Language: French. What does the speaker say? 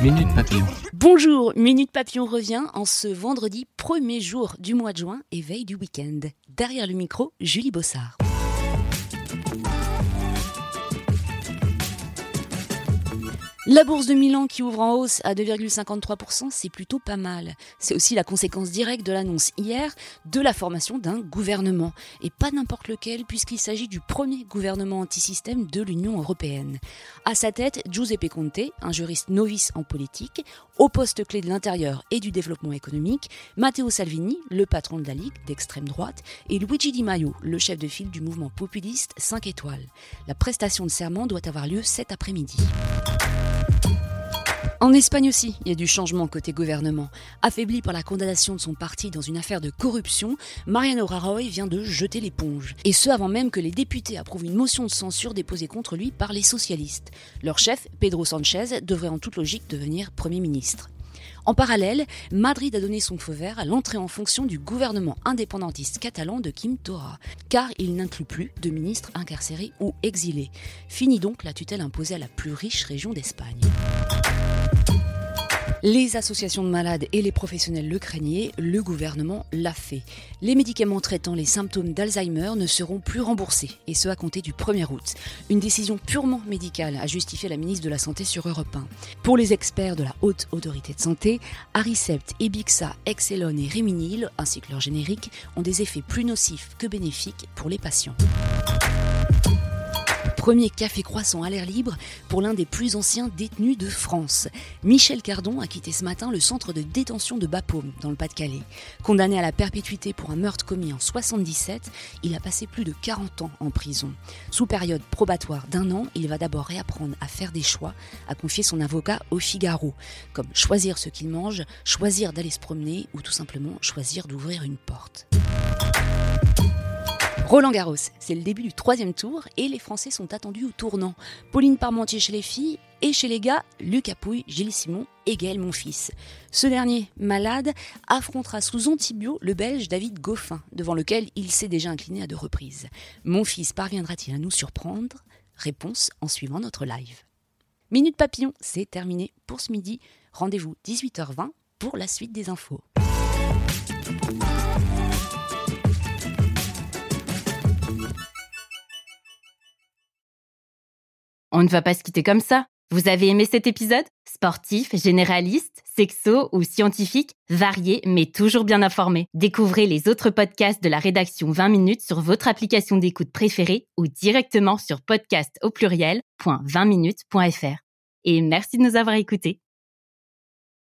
Minute Papillon. Bonjour, Minute Papillon revient en ce vendredi premier jour du mois de juin et veille du week-end. Derrière le micro, Julie Bossard. La bourse de Milan qui ouvre en hausse à 2,53%, c'est plutôt pas mal. C'est aussi la conséquence directe de l'annonce hier de la formation d'un gouvernement. Et pas n'importe lequel, puisqu'il s'agit du premier gouvernement antisystème de l'Union européenne. À sa tête, Giuseppe Conte, un juriste novice en politique, au poste clé de l'intérieur et du développement économique, Matteo Salvini, le patron de la Ligue d'extrême droite, et Luigi Di Maio, le chef de file du mouvement populiste 5 étoiles. La prestation de serment doit avoir lieu cet après-midi. En Espagne aussi, il y a du changement côté gouvernement. Affaibli par la condamnation de son parti dans une affaire de corruption, Mariano Rajoy vient de jeter l'éponge. Et ce avant même que les députés approuvent une motion de censure déposée contre lui par les socialistes. Leur chef, Pedro Sanchez, devrait en toute logique devenir Premier ministre. En parallèle, Madrid a donné son feu vert à l'entrée en fonction du gouvernement indépendantiste catalan de Quim Torra, car il n'inclut plus de ministres incarcérés ou exilés. Fini donc la tutelle imposée à la plus riche région d'Espagne. Les associations de malades et les professionnels le craignaient, le gouvernement l'a fait. Les médicaments traitant les symptômes d'Alzheimer ne seront plus remboursés, et ce à compter du 1er août. Une décision purement médicale, a justifié la ministre de la Santé sur Europe 1. Pour les experts de la Haute Autorité de Santé, Aricept, Ebixa, Excelon et Riminil, ainsi que leur générique, ont des effets plus nocifs que bénéfiques pour les patients premier café croissant à l'air libre pour l'un des plus anciens détenus de France. Michel Cardon a quitté ce matin le centre de détention de Bapaume, dans le Pas-de-Calais. Condamné à la perpétuité pour un meurtre commis en 77, il a passé plus de 40 ans en prison. Sous période probatoire d'un an, il va d'abord réapprendre à faire des choix, à confier son avocat au Figaro, comme choisir ce qu'il mange, choisir d'aller se promener ou tout simplement choisir d'ouvrir une porte. Roland Garros, c'est le début du troisième tour et les Français sont attendus au tournant. Pauline Parmentier chez les filles et chez les gars, Lucas Pouille, Gilles Simon et Gaël Monfils. Ce dernier, malade, affrontera sous antibio le Belge David Goffin, devant lequel il s'est déjà incliné à deux reprises. Monfils parviendra-t-il à nous surprendre? Réponse en suivant notre live. Minute Papillon, c'est terminé pour ce midi. Rendez-vous 18h20 pour la suite des infos. On ne va pas se quitter comme ça. Vous avez aimé cet épisode? Sportif, généraliste, sexo ou scientifique, varié mais toujours bien informé. Découvrez les autres podcasts de la rédaction 20 minutes sur votre application d'écoute préférée ou directement sur podcast au pluriel.20minutes.fr. Et merci de nous avoir écoutés.